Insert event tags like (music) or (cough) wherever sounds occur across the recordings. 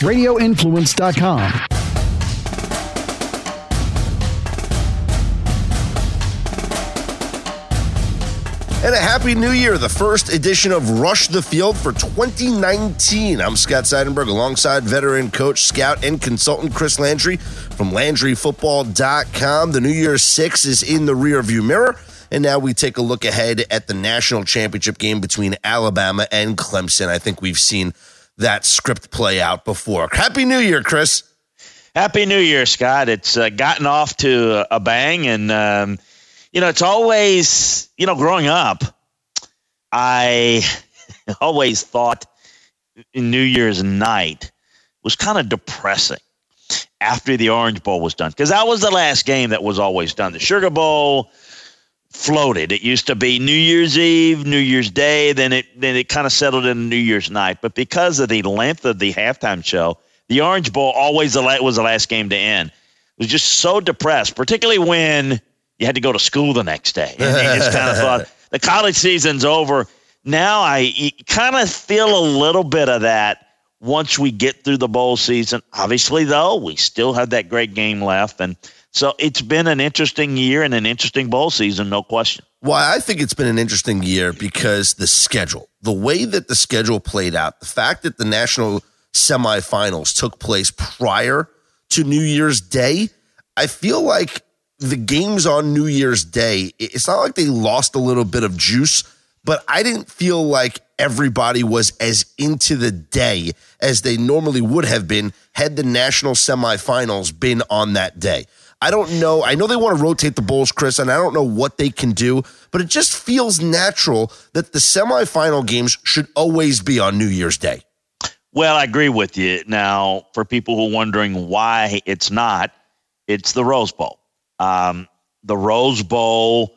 radioinfluence.com. And a happy new year, the first edition of Rush the Field for 2019. I'm Scott Seidenberg alongside veteran coach, scout, and consultant Chris Landry from LandryFootball.com. The New Year Six is in the rearview mirror. And now we take a look ahead at the national championship game between Alabama and Clemson. I think we've seen that script play out before. Happy New Year, Chris. Happy New Year, Scott. It's uh, gotten off to a bang. And, um, you know, it's always, you know, growing up, I (laughs) always thought New Year's night was kind of depressing after the Orange Bowl was done because that was the last game that was always done. The Sugar Bowl floated. It used to be New Year's Eve, New Year's Day, then it then it kind of settled in New Year's night. But because of the length of the halftime show, the Orange Bowl always was the last game to end. It was just so depressed, particularly when you had to go to school the next day. And you just kind of (laughs) thought the college season's over. Now I kind of feel a little bit of that once we get through the bowl season. Obviously, though, we still have that great game left and so it's been an interesting year and an interesting bowl season, no question. Why I think it's been an interesting year because the schedule, the way that the schedule played out, the fact that the national semifinals took place prior to New Year's Day, I feel like the games on New Year's Day, it's not like they lost a little bit of juice, but I didn't feel like everybody was as into the day as they normally would have been had the national semifinals been on that day. I don't know. I know they want to rotate the bowls, Chris, and I don't know what they can do, but it just feels natural that the semifinal games should always be on New Year's Day. Well, I agree with you. Now, for people who are wondering why it's not, it's the Rose Bowl. Um, the Rose Bowl,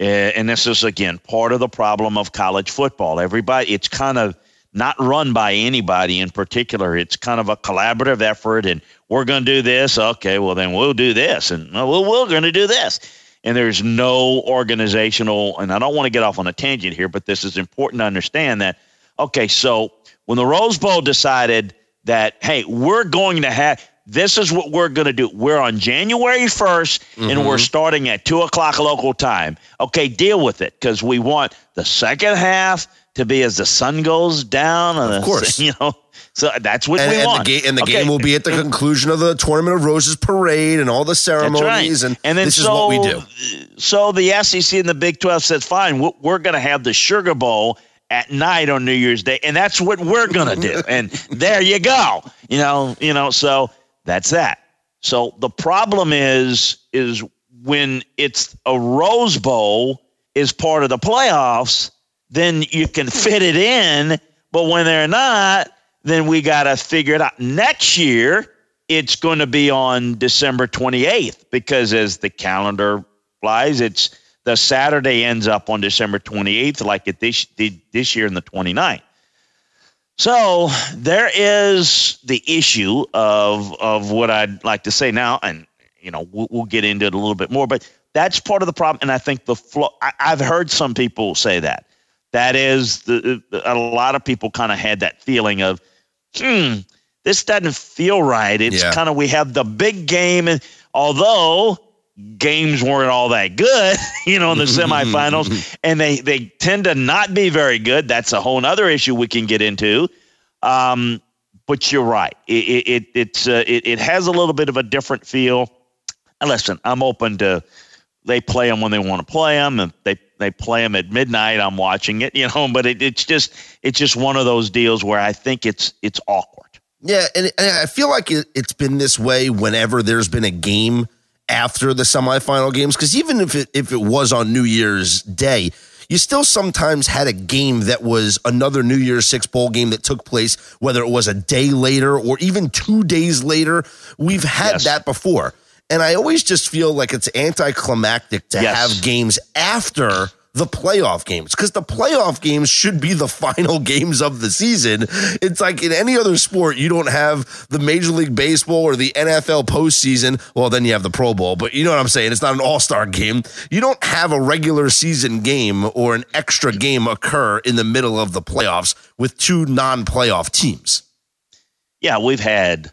uh, and this is again part of the problem of college football. Everybody, it's kind of not run by anybody in particular. It's kind of a collaborative effort, and we're going to do this. Okay, well, then we'll do this. And well, we're going to do this. And there's no organizational, and I don't want to get off on a tangent here, but this is important to understand that, okay, so when the Rose Bowl decided that, hey, we're going to have, this is what we're going to do. We're on January 1st mm-hmm. and we're starting at 2 o'clock local time. Okay, deal with it because we want the second half to be as the sun goes down. Of the, course. (laughs) You know, so that's what and, we and want. The ga- and the okay. game will be at the conclusion of the Tournament of Roses parade and all the ceremonies. Right. And, and then this so, is what we do. So the SEC and the Big 12 said, fine, we're going to have the Sugar Bowl at night on New Year's Day. And that's what we're going to do. (laughs) and there you go. You know, you know, so that's that. So the problem is, is when it's a Rose Bowl is part of the playoffs, then you can fit it in. But when they're not, then we got to figure it out. Next year, it's going to be on December 28th because as the calendar flies, it's the Saturday ends up on December 28th, like it this, this year in the 29th. So there is the issue of of what I'd like to say now, and you know we'll, we'll get into it a little bit more, but that's part of the problem. And I think the flow. I, I've heard some people say that that is the a lot of people kind of had that feeling of hmm, this doesn't feel right. It's yeah. kind of we have the big game, and although games weren't all that good, (laughs) you know, in the semifinals, (laughs) and they they tend to not be very good. That's a whole other issue we can get into. Um, but you're right. It it it's uh, it, it has a little bit of a different feel. And listen, I'm open to they play them when they want to play them, and they they play them at midnight. I'm watching it, you know. (laughs) But it, it's just it's just one of those deals where I think it's it's awkward. Yeah, and, and I feel like it, it's been this way whenever there's been a game after the semifinal games. Because even if it if it was on New Year's Day, you still sometimes had a game that was another New Year's Six bowl game that took place, whether it was a day later or even two days later. We've had yes. that before. And I always just feel like it's anticlimactic to yes. have games after the playoff games because the playoff games should be the (laughs) final games of the season. It's like in any other sport, you don't have the Major League Baseball or the NFL postseason. Well, then you have the Pro Bowl, but you know what I'm saying? It's not an all star game. You don't have a regular season game or an extra game occur in the middle of the playoffs with two non playoff teams. yeah, we've had,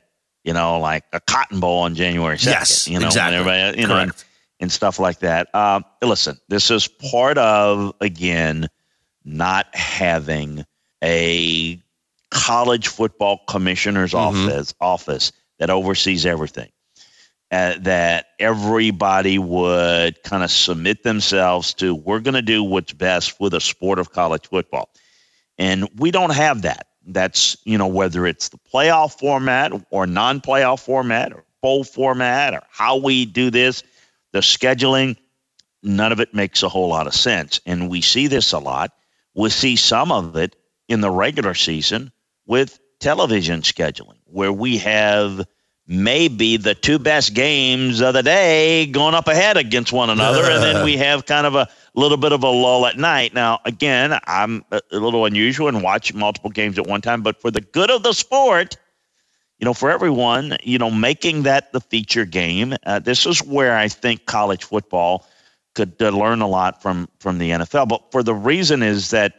you know, like a Cotton Bowl on January 2nd. Yes, you know, exactly. everybody, you know, and, Correct. and stuff like that. Um, listen, this is part of again not having a college football commissioner's Mhm. office office that oversees everything. Uh, that everybody would kind of submit themselves to. We're going to do what's best for the sport of college football, and we don't have that. That's you know whether it's the playoff format or non-playoff format or bowl format or how we do this, the scheduling. None of it makes a whole lot of sense, and we see this a lot. We see some of it in the regular season with television scheduling, where we have maybe the two best games of the day going up ahead against one another, and then we have kind of a little bit of a lull at night. Now, again, I'm a a little unusual and watch multiple games at one time, but for the good of the sport, you know, for everyone, you know, making that the feature game, uh, this is where I think college football could uh, learn a lot from from the NFL. But for the reason is that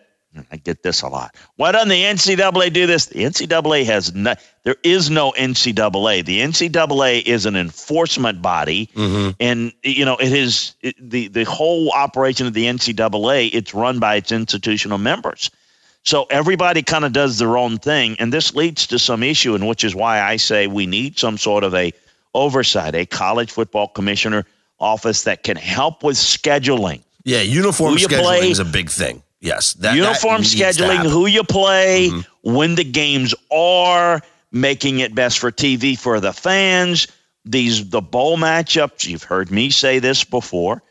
I get this a lot. Why doesn't the NCAA do this? The NCAA has no, there is no NCAA. The NCAA is an enforcement body, Mm-hmm. and you know it is it, the the whole operation of the NCAA. It's run by its institutional members. So everybody kind of does their own thing, and this leads to some issue, and which is why I say we need some sort of a oversight, a college football commissioner office that can help with scheduling. Yeah, uniform scheduling play- is a big thing. Yes, that, uniform that scheduling, who you play, Mhm. when the games are, making it best for TV for the fans. These the bowl matchups. You've heard me say this before.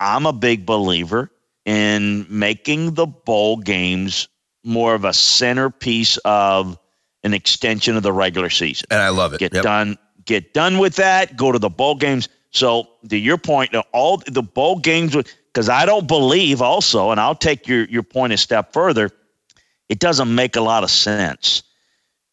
I'm a big believer in making the bowl games more of a centerpiece of an extension of the regular season and I love it. get Yep. done get done with that go to the bowl games so to your point all the bowl games because i don't believe also and i'll take your, your point a step further it doesn't make a lot of sense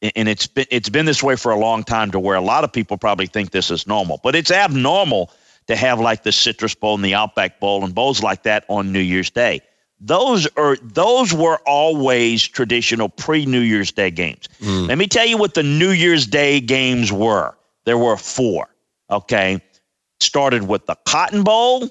And- it's been it's been this way for a long time to where a lot of people probably think this is normal but it's abnormal to have like the citrus bowl and the outback bowl and bowls like that on new year's day those are those were always traditional pre New Year's Day games. Mm. Let me tell you what the New Year's Day games were. There were four. Okay. Started with the Cotton Bowl,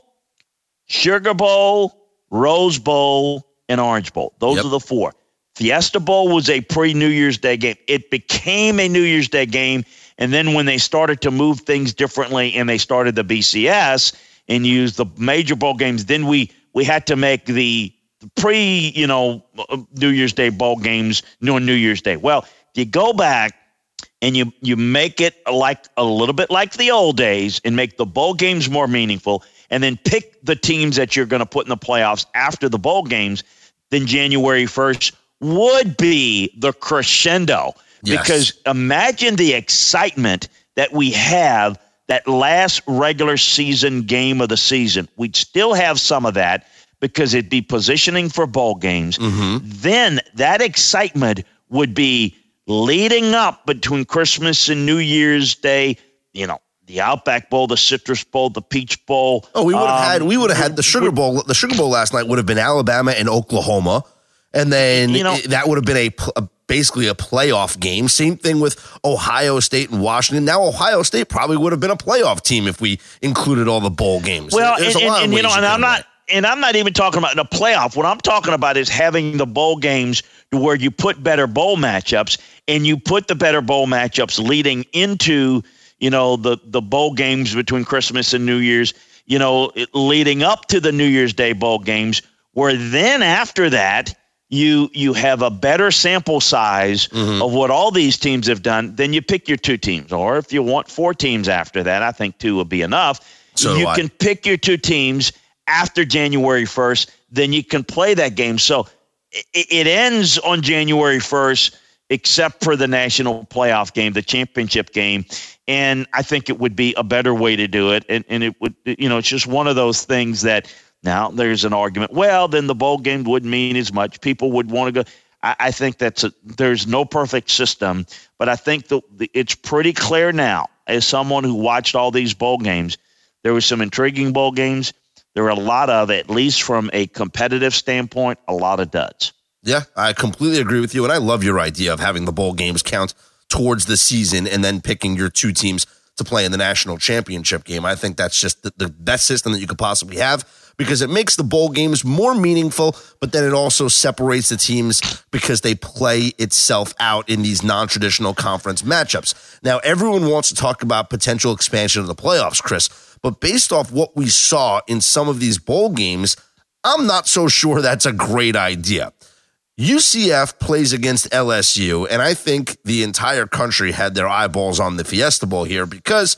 Sugar Bowl, Rose Bowl, and Orange Bowl. Those Yep. are the four. Fiesta Bowl was a pre New Year's Day game. It became a New Year's Day game. And then when they started to move things differently and they started the BCS and used the major bowl games, then we we had to make the pre, you know, New Year's Day bowl games on New Year's Day. Well, if you go back and you you make it like a little bit like the old days and make the bowl games more meaningful and then pick the teams that you're going to put in the playoffs after the bowl games then January 1st would be the crescendo Yes. because imagine the excitement that we have that last regular season game of the season we'd still have some of that because it'd be positioning for bowl games Mm-hmm. then that excitement would be leading up between Christmas and New Year's Day. You know, the Outback Bowl, the Citrus Bowl, the Peach Bowl. Oh, we would have Um, had we would have had the Sugar Bowl. The Sugar Bowl last night would have been Alabama and Oklahoma, and then You know- it- that would have been a, a basically a playoff game. Same thing with Ohio State and Washington. Now Ohio State probably would have been a playoff team if we included all the bowl games. Well, There's and, a lot and, of and, you know, and I'm not, and I'm not even talking about in the playoff. What I'm talking about is having the bowl games where you put better bowl matchups, and you put the better bowl matchups leading into, you know, the the bowl games between Christmas and New Year's. You know, it- leading up to the New Year's Day bowl games, where then after that. You you have a better sample size Mm-hmm. of what all these teams have done. Then you pick your two teams, or if you want four teams after that, I think two will be enough. So you can pick your two teams after January 1st, then you can play that game. So it, it ends on January 1st, except for the national playoff game, the championship game. And I think it would be a better way to do it. And, and it would, you know, it's just one of those things that now there's an argument. Well, then the bowl game wouldn't mean as much. People would want to go. I, I think that's a, there's no perfect system, but I think the, the, it's pretty clear now, as someone who watched all these bowl games, there were some intriguing bowl games. There were a lot of, at least from a competitive standpoint, a lot of duds. Yeah, I completely agree with you, and I love your idea of having the bowl games count towards the season and then picking your two teams to play in the national championship game. I think that's just the, the best system that you could possibly have because it makes the bowl games more meaningful, but then it also separates the teams because they play itself out in these non traditional conference matchups. Now, everyone wants to talk about potential expansion of the playoffs, Chris, but based off what we saw in some of these bowl games, I'm not so sure that's a great idea. UCF plays against LSU, and I think the entire country had their eyeballs on the Fiesta Bowl here because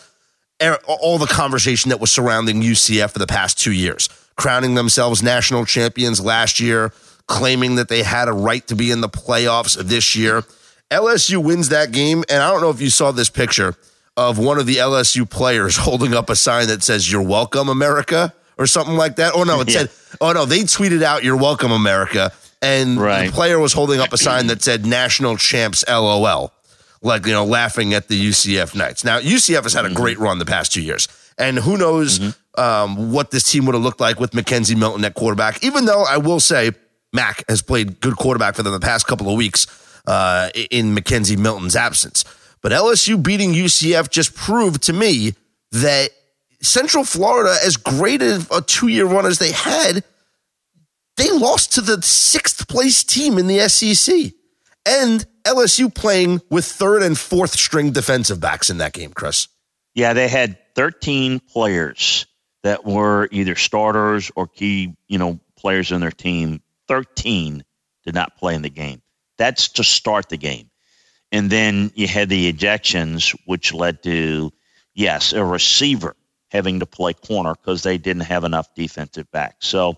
er, all the conversation that was surrounding UCF for the past two years, crowning themselves national champions last year, claiming that they had a right to be in the playoffs this year. LSU wins that game, and I don't know if you saw this picture of one of the LSU players (laughs) holding up a sign that says, You're welcome, America, or something like that. Oh, no, it yeah. said, Oh, no, they tweeted out, You're welcome, America and right. the player was holding up a sign that said "National Champs LOL," like you know, laughing at the UCF Knights. Now, UCF has had a great run the past two years, and who knows mm-hmm. um, what this team would have looked like with McKenzie Milton at quarterback. Even though I will say Mac has played good quarterback for them the past couple of weeks uh, in McKenzie Milton's absence, but LSU beating UCF just proved to me that Central Florida, as great of a two-year run as they had they lost to the sixth place team in the SEC. And LSU playing with third and fourth string defensive backs in that game, Chris. Yeah, they had 13 players that were either starters or key, you know, players in their team. 13 did not play in the game. That's to start the game. And then you had the ejections, which led to, yes, a receiver having to play corner because they didn't have enough defensive backs. So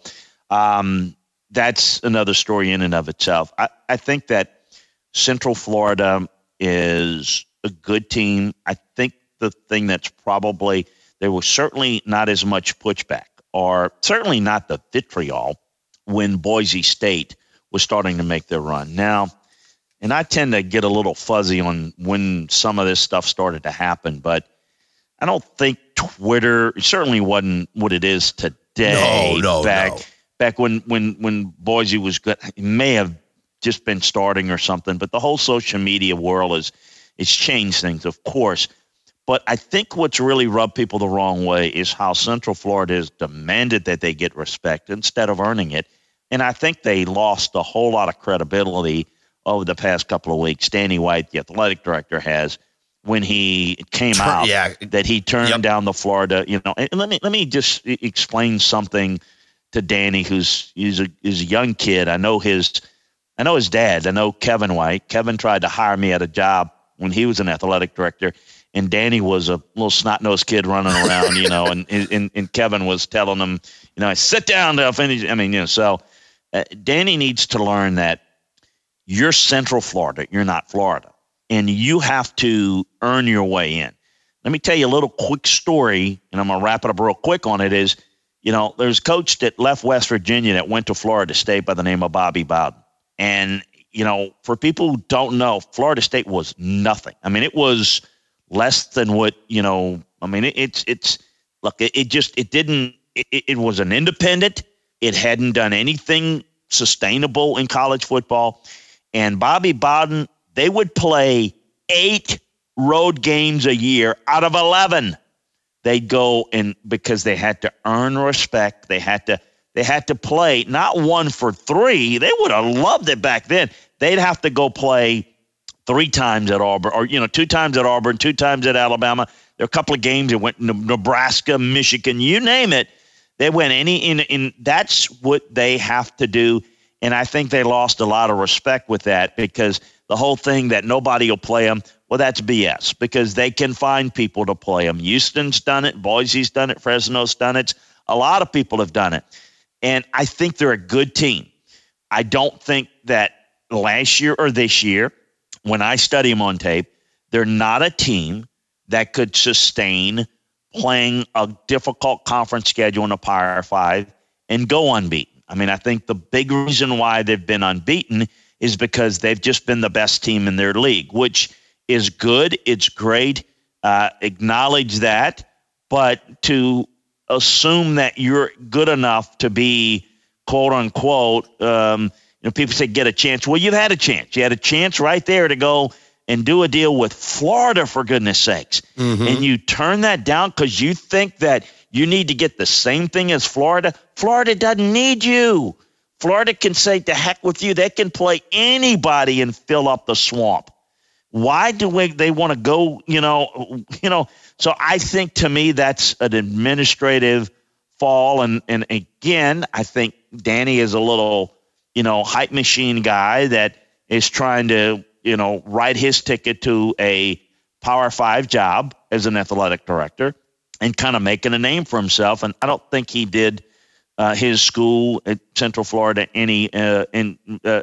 um, that's another story in and of itself. I, I think that Central Florida is a good team. I think the thing that's probably there was certainly not as much pushback, or certainly not the vitriol when Boise State was starting to make their run. Now, and I tend to get a little fuzzy on when some of this stuff started to happen, but I don't think Twitter certainly wasn't what it is today. No, no, back no back when when when Boise was good. He may have just been starting or something, but the whole social media world is it's changed things, of course. But I think what's really rubbed people the wrong way is how Central Florida has demanded that they get respect instead of earning it. And I think they lost a whole lot of credibility over the past couple of weeks. Danny White, the athletic director, has when he came out yeah. that he turned yep. down the Florida. You know, and let me let me just explain something to Danny, who's he's a he's a young kid. I know his I know his dad. I know Kevin White. Kevin tried to hire me at a job when he was an athletic director, and Danny was a little snot nosed kid running around, you know, and, and and Kevin was telling him, you know, sit down. I mean, you know, so uh, Danny needs to learn that you're Central Florida, you're not Florida, and you have to earn your way in. Let me tell you a little quick story, and I'm gonna wrap it up real quick on it. Is you know, there's a coach that left West Virginia that went to Florida State by the name of Bobby Bowden. And, you know, for people who don't know, Florida State was nothing. I mean, it was less than what, you know, I mean, it, it's, it's, look, it, it just, it didn't, it, it was an independent. It hadn't done anything sustainable in college football. And Bobby Bowden, they would play eight road games a year out of 11 they'd go and because they had to earn respect, they had to they had to play not one for three. They would have loved it back then. They'd have to go play three times at Auburn, or you know, two times at Auburn, two times at Alabama. There are a couple of games that went Nebraska, Michigan, you name it. They went any in in that's what they have to do. And I think they lost a lot of respect with that because the whole thing that nobody will play them. Well, that's BS because they can find people to play them. Houston's done it, Boise's done it, Fresno's done it. A lot of people have done it. And I think they're a good team. I don't think that last year or this year, when I study them on tape, they're not a team that could sustain playing a difficult conference schedule in a Power Five and go unbeaten. I mean, I think the big reason why they've been unbeaten is because they've just been the best team in their league, which is good. It's great. Uh, acknowledge that. But to assume that you're good enough to be quote unquote, um, you know, people say get a chance. Well, you've had a chance. You had a chance right there to go and do a deal with Florida for goodness sakes. Mm-hmm. And you turn that down because you think that you need to get the same thing as Florida. Florida doesn't need you. Florida can say to heck with you. They can play anybody and fill up the swamp. Why do we, they want to go, you know, you know, so I think to me that's an administrative fall and and again, I think Danny is a little, you know, hype machine guy that is trying to, you know, write his ticket to a Power 5 job as an athletic director and kind of making a name for himself and I don't think he did uh, his school at Central Florida any uh, in, uh,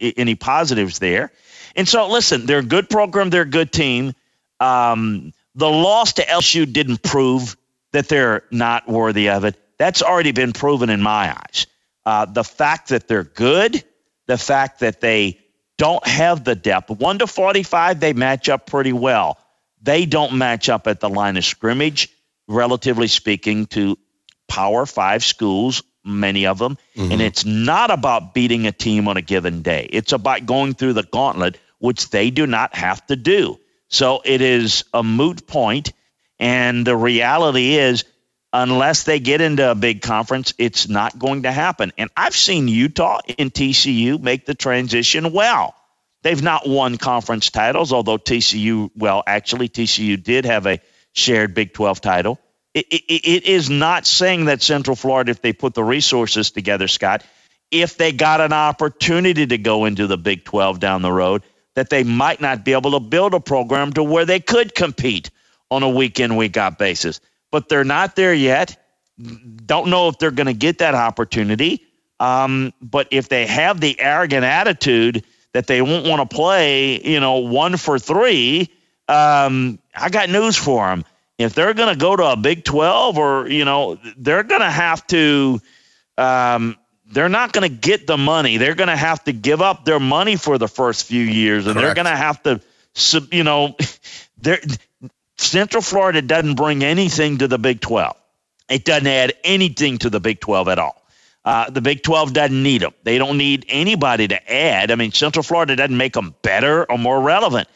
any positives there. And so, listen, they're a good program. They're a good team. Um, the loss to LSU didn't prove that they're not worthy of it. That's already been proven in my eyes. Uh, the fact that they're good, the fact that they don't have the depth. One to forty-five, they match up pretty well. They don't match up at the line of scrimmage, relatively speaking, to Power Five schools, many of them. Mm-hmm. And it's not about beating a team on a given day, it's about going through the gauntlet, which they do not have to do. So it is a moot point, And the reality is, unless they get into a big conference, it's not going to happen. And I've seen Utah and TCU make the transition well. They've not won conference titles, although TCU, well, actually, TCU did have a shared Big 12 title it, it, it is not saying that Central Florida, if they put the resources together, Scott, if they got an opportunity to go into the Big 12 down the road, that they might not be able to build a program to where they could compete on a week in, week out basis. But they're not there yet. Don't know if they're going to get that opportunity. Um, but if they have the arrogant attitude that they won't want to play, you know, one for three, um, I got news for them if they're going to go to a Big 12 or, you know, they're going to have to, um, they're not going to get the money. They're going to have to give up their money for the first few years, and Correct. they're going to have to, you know, (laughs) Central Florida doesn't bring anything to the Big 12. It doesn't add anything to the Big 12 at all. Uh, the Big 12 doesn't need them. They don't need anybody to add. I mean, Central Florida doesn't make them better or more relevant.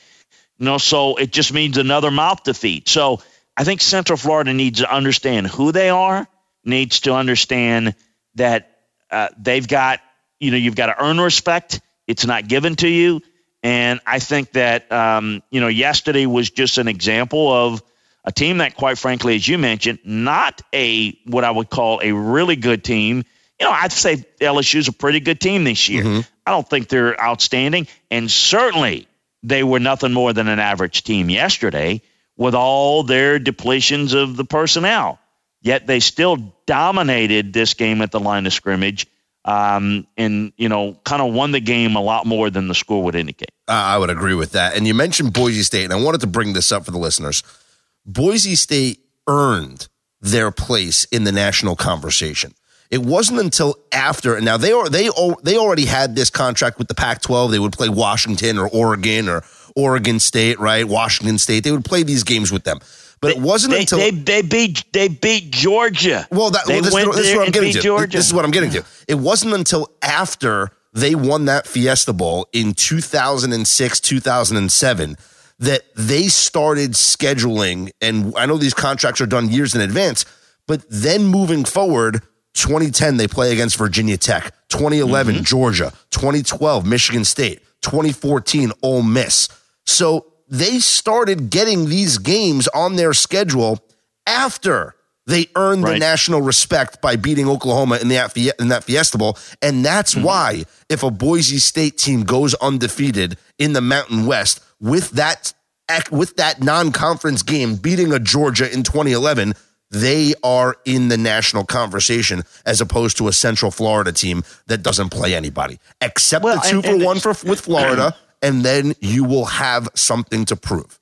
You know, so it just means another mouth to feed. So I think Central Florida needs to understand who they are, needs to understand that uh, they've got, you know, you've got to earn respect. It's not given to you. And I think that, um, you know, yesterday was just an example of a team that, quite frankly, as you mentioned, not a what I would call a really good team. You know, I'd say LSU's a pretty good team this year. Mm-hmm. I don't think they're outstanding. And certainly they were nothing more than an average team yesterday with all their depletions of the personnel. Yet they still dominated this game at the line of scrimmage um, and, you know, kind of won the game a lot more than the score would indicate. I would agree with that. And you mentioned Boise State, and I wanted to bring this up for the listeners. Boise State earned their place in the national conversation. It wasn't until after, and now they are they they already had this contract with the Pac-12. They would play Washington or Oregon or Oregon State, right? Washington State. They would play these games with them. But it wasn't they, until they, they beat they beat Georgia. Well, that, well, this, this is what I'm getting to. Georgia. This is what I'm getting to. It wasn't until after they won that Fiesta Bowl in 2006, 2007 that they started scheduling. And I know these contracts are done years in advance, but then moving forward, 2010 they play against Virginia Tech, 2011 mm-hmm. Georgia, 2012 Michigan State, 2014 Ole Miss. So they started getting these games on their schedule after they earned right. the national respect by beating Oklahoma in, the, in that Fiesta Bowl. And that's mm-hmm. why if a Boise State team goes undefeated in the Mountain West with that with that non-conference game beating a Georgia in 2011, they are in the national conversation as opposed to a Central Florida team that doesn't play anybody except well, the two and, for and one for with Florida and then you will have something to prove.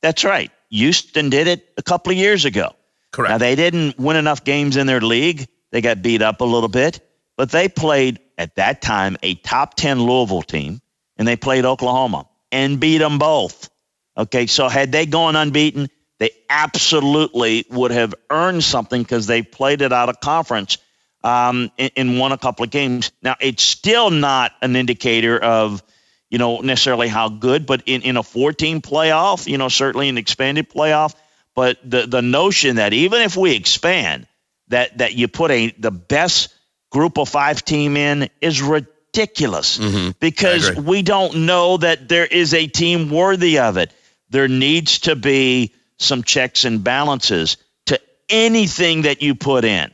That's right. Houston did it a couple of years ago. Correct. Now they didn't win enough games in their league. They got beat up a little bit, but they played at that time a top 10 Louisville team and they played Oklahoma and beat them both. Okay, so had they gone unbeaten, they absolutely would have earned something because they played it out of conference um, and, and won a couple of games. Now, it's still not an indicator of you know, necessarily how good, but in, in a 14 playoff, you know, certainly an expanded playoff. But the, the notion that even if we expand, that, that you put a the best group of five team in is ridiculous mm-hmm. because we don't know that there is a team worthy of it. There needs to be some checks and balances to anything that you put in.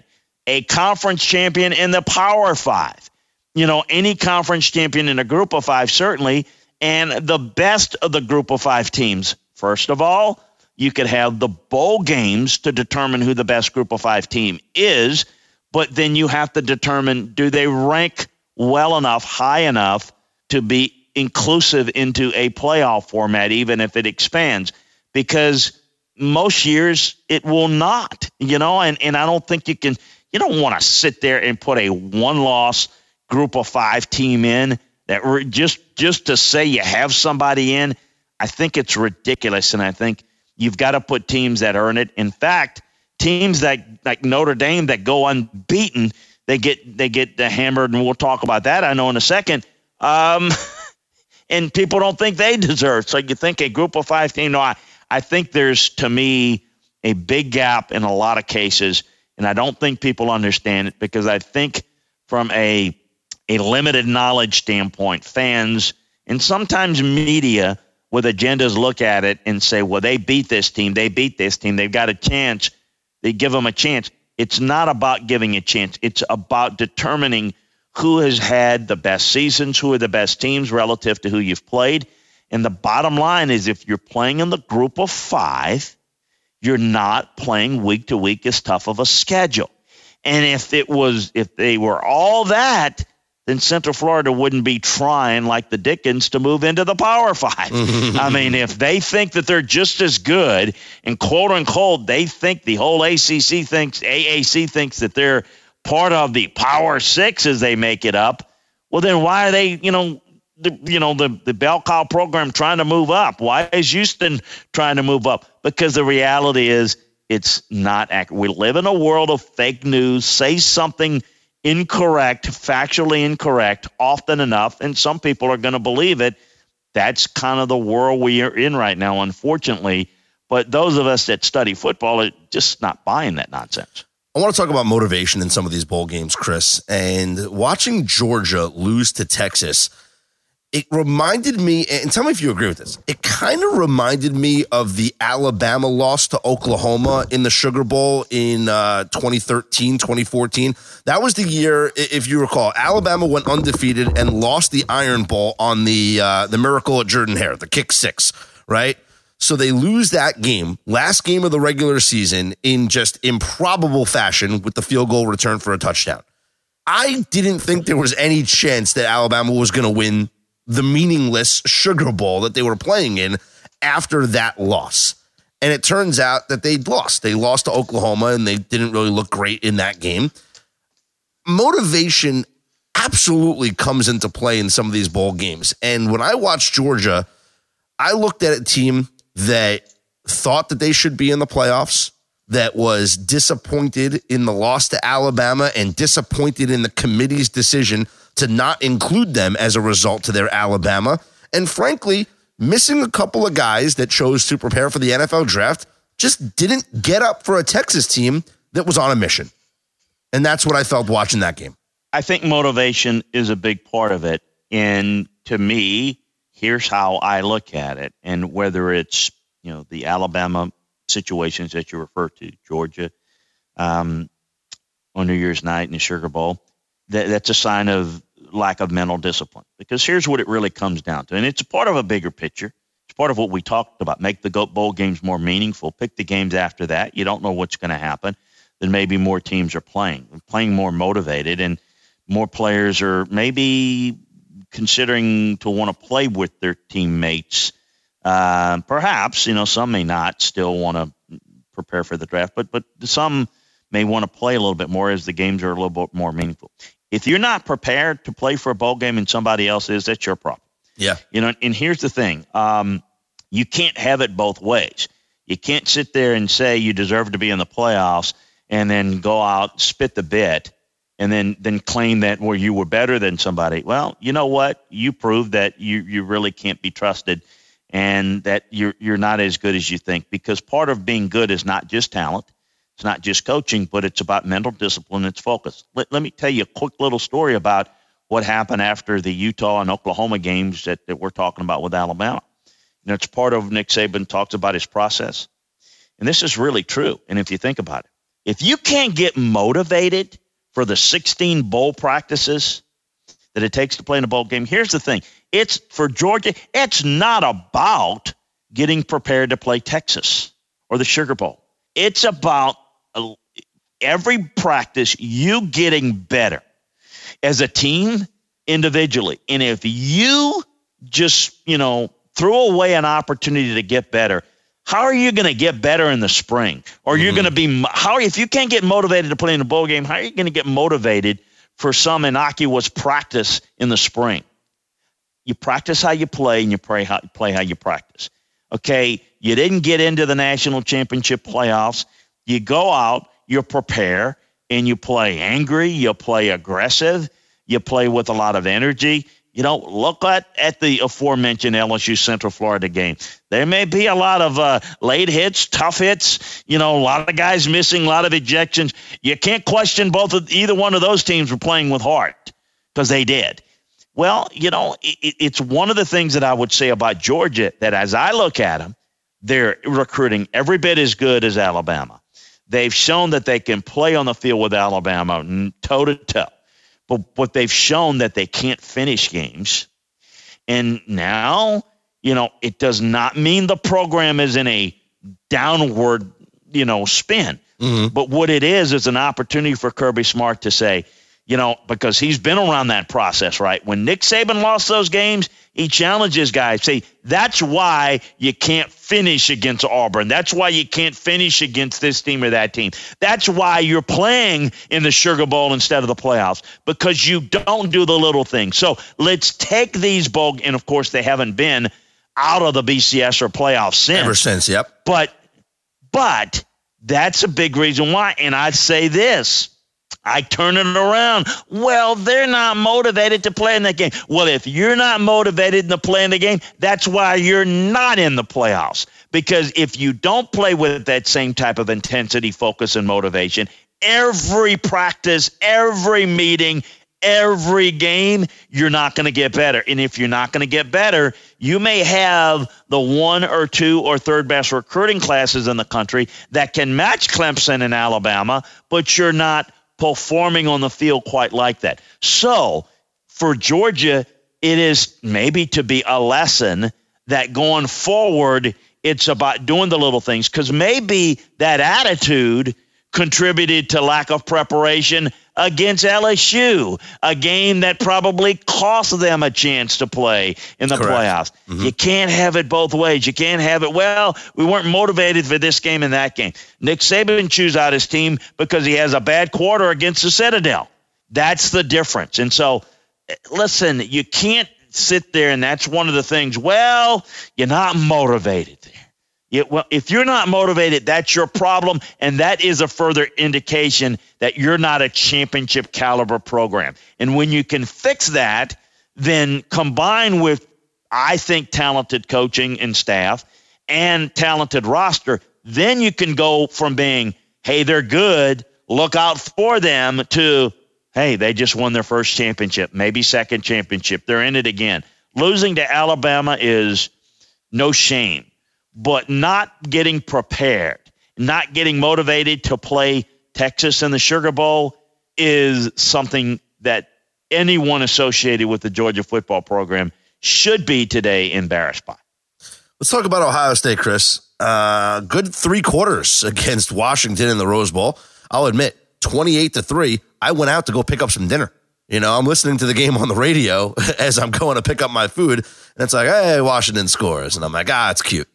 A conference champion in the Power Five you know, any conference champion in a group of five, certainly, and the best of the group of five teams. First of all, you could have the bowl games to determine who the best group of five team is, but then you have to determine do they rank well enough, high enough to be inclusive into a playoff format, even if it expands, because most years it will not, you know, and, and I don't think you can, you don't want to sit there and put a one loss group of five team in that were just just to say you have somebody in, I think it's ridiculous, and I think you've got to put teams that earn it. In fact, teams that like Notre Dame that go unbeaten, they get they get hammered, and we'll talk about that. I know in a second. Um, (laughs) and people don't think they deserve. So you think a group of five team? No, I I think there's to me a big gap in a lot of cases, and I don't think people understand it because I think from a a limited knowledge standpoint, fans and sometimes media with agendas look at it and say, well, they beat this team, they beat this team, they've got a chance, they give them a chance. It's not about giving a chance, it's about determining who has had the best seasons, who are the best teams relative to who you've played. And the bottom line is if you're playing in the group of five, you're not playing week to week as tough of a schedule. And if it was, if they were all that, then Central Florida wouldn't be trying like the Dickens to move into the Power Five. (laughs) I mean, if they think that they're just as good, and quote unquote, they think the whole ACC thinks AAC thinks that they're part of the Power Six as they make it up. Well, then why are they, you know, the, you know the the bell cow program trying to move up? Why is Houston trying to move up? Because the reality is it's not accurate. We live in a world of fake news. Say something incorrect, factually incorrect, often enough, and some people are going to believe it. That's kind of the world we are in right now, unfortunately. But those of us that study football are just not buying that nonsense. I want to talk about motivation in some of these bowl games, Chris. And watching Georgia lose to Texas it reminded me, and tell me if you agree with this. It kind of reminded me of the Alabama loss to Oklahoma in the Sugar Bowl in uh, 2013, 2014. That was the year, if you recall, Alabama went undefeated and lost the Iron Bowl on the uh, the miracle at Jordan Hare, the kick six, right? So they lose that game, last game of the regular season, in just improbable fashion with the field goal return for a touchdown. I didn't think there was any chance that Alabama was going to win the meaningless Sugar Bowl that they were playing in after that loss. And it turns out that they lost. They lost to Oklahoma and they didn't really look great in that game. Motivation absolutely comes into play in some of these bowl games. And when I watched Georgia, I looked at a team that thought that they should be in the playoffs, that was disappointed in the loss to Alabama and disappointed in the committee's decision to not include them as a result to their Alabama. And frankly, missing a couple of guys that chose to prepare for the NFL draft just didn't get up for a Texas team that was on a mission. And that's what I felt watching that game. I think motivation is a big part of it. And to me, here's how I look at it. And whether it's, you know, the Alabama situations that you refer to, Georgia, um, on New Year's night in the Sugar Bowl, that, that's a sign of lack of mental discipline. Because here's what it really comes down to, and it's part of a bigger picture. It's part of what we talked about. Make the bowl games more meaningful. Pick the games after that. You don't know what's going to happen. Then maybe more teams are playing, playing more motivated, and more players are maybe considering to want to play with their teammates. Uh, perhaps you know some may not still want to prepare for the draft, but but some may want to play a little bit more as the games are a little bit more meaningful. If you're not prepared to play for a bowl game and somebody else is, that's your problem. Yeah. You know, and here's the thing um, you can't have it both ways. You can't sit there and say you deserve to be in the playoffs and then go out, spit the bit, and then then claim that well you were better than somebody. Well, you know what? You proved that you you really can't be trusted and that you're you're not as good as you think because part of being good is not just talent. It's not just coaching, but it's about mental discipline. It's focus. Let, let me tell you a quick little story about what happened after the Utah and Oklahoma games that, that we're talking about with Alabama. You know, it's part of Nick Saban talks about his process. And this is really true. And if you think about it, if you can't get motivated for the 16 bowl practices that it takes to play in a bowl game, here's the thing. It's for Georgia, it's not about getting prepared to play Texas or the Sugar Bowl. It's about every practice you getting better as a team individually. And if you just, you know, throw away an opportunity to get better, how are you going to get better in the spring? Or mm-hmm. you're going to be how if you can't get motivated to play in a bowl game, how are you going to get motivated for some innocuous practice in the spring? You practice how you play and you play how, play how you practice. Okay, you didn't get into the national championship playoffs. You go out, you prepare, and you play angry, you play aggressive, you play with a lot of energy. You know, look at, at the aforementioned LSU Central Florida game. There may be a lot of uh, late hits, tough hits, you know, a lot of guys missing, a lot of ejections. You can't question both of either one of those teams were playing with heart because they did. Well, you know, it, it's one of the things that I would say about Georgia that as I look at them, they're recruiting every bit as good as Alabama. They've shown that they can play on the field with Alabama toe to toe, but but they've shown that they can't finish games. And now, you know, it does not mean the program is in a downward, you know, spin. Mm-hmm. But what it is is an opportunity for Kirby Smart to say, you know, because he's been around that process, right? When Nick Saban lost those games, he challenges guys. See, that's why you can't finish against Auburn. That's why you can't finish against this team or that team. That's why you're playing in the Sugar Bowl instead of the playoffs because you don't do the little things. So let's take these bowl, and of course, they haven't been out of the BCS or playoffs since. Ever since, yep. But, but that's a big reason why. And I'd say this I turn it around. Well, they're not motivated to play in that game. Well, if you're not motivated to play in the game, that's why you're not in the playoffs. Because if you don't play with that same type of intensity, focus, and motivation, every practice, every meeting, every game, you're not going to get better. And if you're not going to get better, you may have the one or two or third best recruiting classes in the country that can match Clemson and Alabama, but you're not performing on the field quite like that. So for Georgia, it is maybe to be a lesson that going forward, it's about doing the little things because maybe that attitude contributed to lack of preparation against LSU, a game that probably cost them a chance to play in the Correct. playoffs. Mm-hmm. You can't have it both ways. You can't have it, well, we weren't motivated for this game and that game. Nick Saban chews out his team because he has a bad quarter against the Citadel. That's the difference. And so, listen, you can't sit there and that's one of the things, well, you're not motivated. It, well, if you're not motivated, that's your problem, and that is a further indication that you're not a championship caliber program. And when you can fix that, then combine with, I think, talented coaching and staff and talented roster, then you can go from being, hey, they're good, look out for them, to, hey, they just won their first championship, maybe second championship. They're in it again. Losing to Alabama is no shame but not getting prepared, not getting motivated to play Texas in the Sugar Bowl is something that anyone associated with the Georgia football program should be today embarrassed by. Let's talk about Ohio State, Chris. Uh, good three quarters (laughs) against Washington in the Rose Bowl. I'll admit, 28 to 3, I went out to go pick up some dinner. You know, I'm listening to the game on the radio (laughs) as I'm going to pick up my food, and it's like, hey, Washington scores. And I'm like, ah, it's cute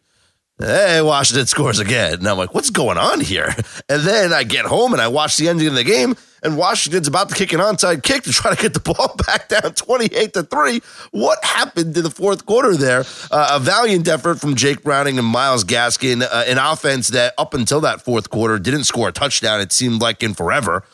hey, Washington scores again. And I'm like, what's going on here? And then I get home and I watch the ending of the game, and Washington's about to kick an onside kick to try to get the (laughs) ball back down 28 to 3. What happened to the fourth quarter there? Uh, a valiant effort from Jake Browning and Myles Gaskin, uh, an offense that up until that fourth quarter didn't score a touchdown, it seemed like in forever.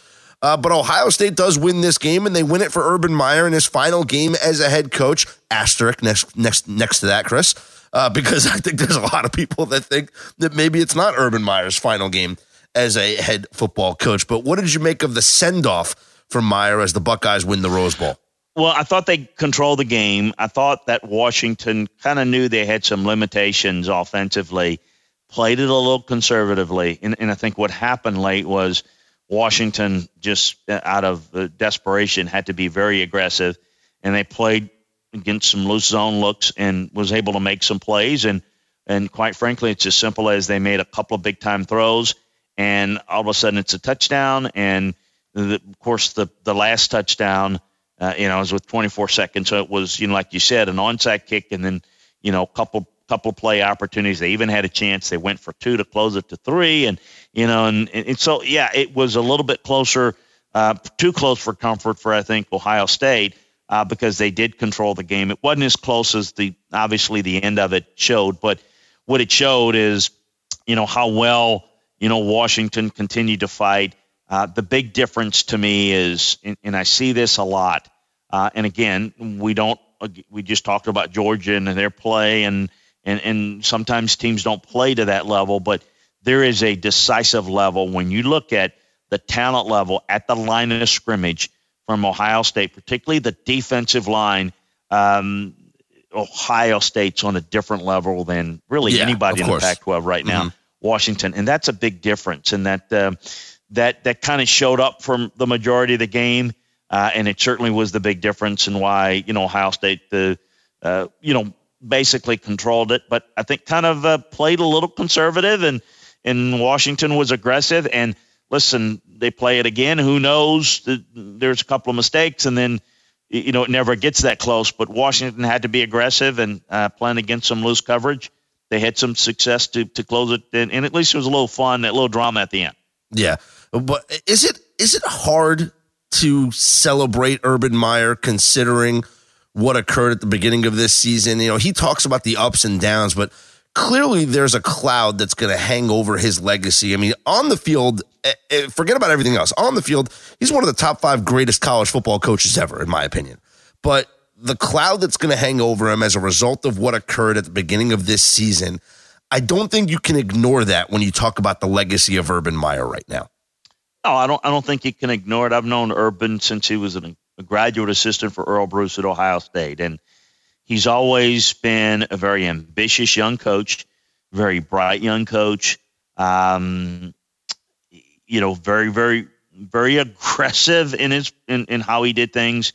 Uh, but Ohio State does win this game, and they win it for Urban Meyer in his final game as a head coach. Asterisk next next next to that, Chris, uh, because (laughs) I think there's a lot of people that think that maybe it's not Urban Meyer's final game as a head football coach. But what did you make of the send off from Meyer as the Buckeyes win the Rose Bowl? Well, I thought they controlled the game. I thought that Washington kind of knew they had some limitations offensively, played it a little conservatively. And, and I think what happened late was Washington, just uh, out of uh, desperation, had to be very aggressive. And they played against some loose zone looks and was able to make some plays. And, and quite frankly, it's as simple as they made a couple of big time throws. And all of a sudden, it's a touchdown. And the, of course, the, the last touchdown uh, you know, was with 24 seconds, so it was, you know, like you said, an onside kick, and then, you know, a couple couple play opportunities. They even had a chance. They went for two to close it to three, and you know, and, and so yeah, it was a little bit closer, uh, too close for comfort for I think Ohio State uh, because they did control the game. It wasn't as close as the obviously the end of it showed, but what it showed is, you know, how well you know Washington continued to fight. Uh, the big difference to me is, and, and I see this a lot, uh, and again, we don't, we just talked about Georgia and their play, and, and, and sometimes teams don't play to that level, but there is a decisive level when you look at the talent level at the line of scrimmage from Ohio State, particularly the defensive line. Um, Ohio State's on a different level than really yeah, anybody in the Pac-12 right now. Mm-hmm. Washington, and that's a big difference. And that uh, that that kind of showed up from the majority of the game, uh, and it certainly was the big difference in why you know Ohio State the uh, you know basically controlled it, but I think kind of uh, played a little conservative, and and Washington was aggressive. And listen, they play it again. Who knows? There's a couple of mistakes, and then you know it never gets that close. But Washington had to be aggressive and uh, playing against some loose coverage. They had some success to to close it, and, and at least it was a little fun, a little drama at the end. Yeah. But is it is it hard to celebrate Urban Meyer considering what occurred at the beginning of this season? You know, he talks about the ups and downs, but clearly there's a cloud that's going to hang over his legacy. I mean, on the field, eh, eh, forget about everything else. On the field, he's one of the top five greatest college football coaches ever, in my opinion. But the cloud that's going to hang over him as a result of what occurred at the beginning of this season, I don't think you can ignore that when you talk about the legacy of Urban Meyer right now. No, I don't. I don't think you can ignore it. I've known Urban since he was an, a graduate assistant for Earle Bruce at Ohio State, and he's always been a very ambitious young coach, very bright young coach. Um, you know, very, very, very aggressive in his in, in how he did things.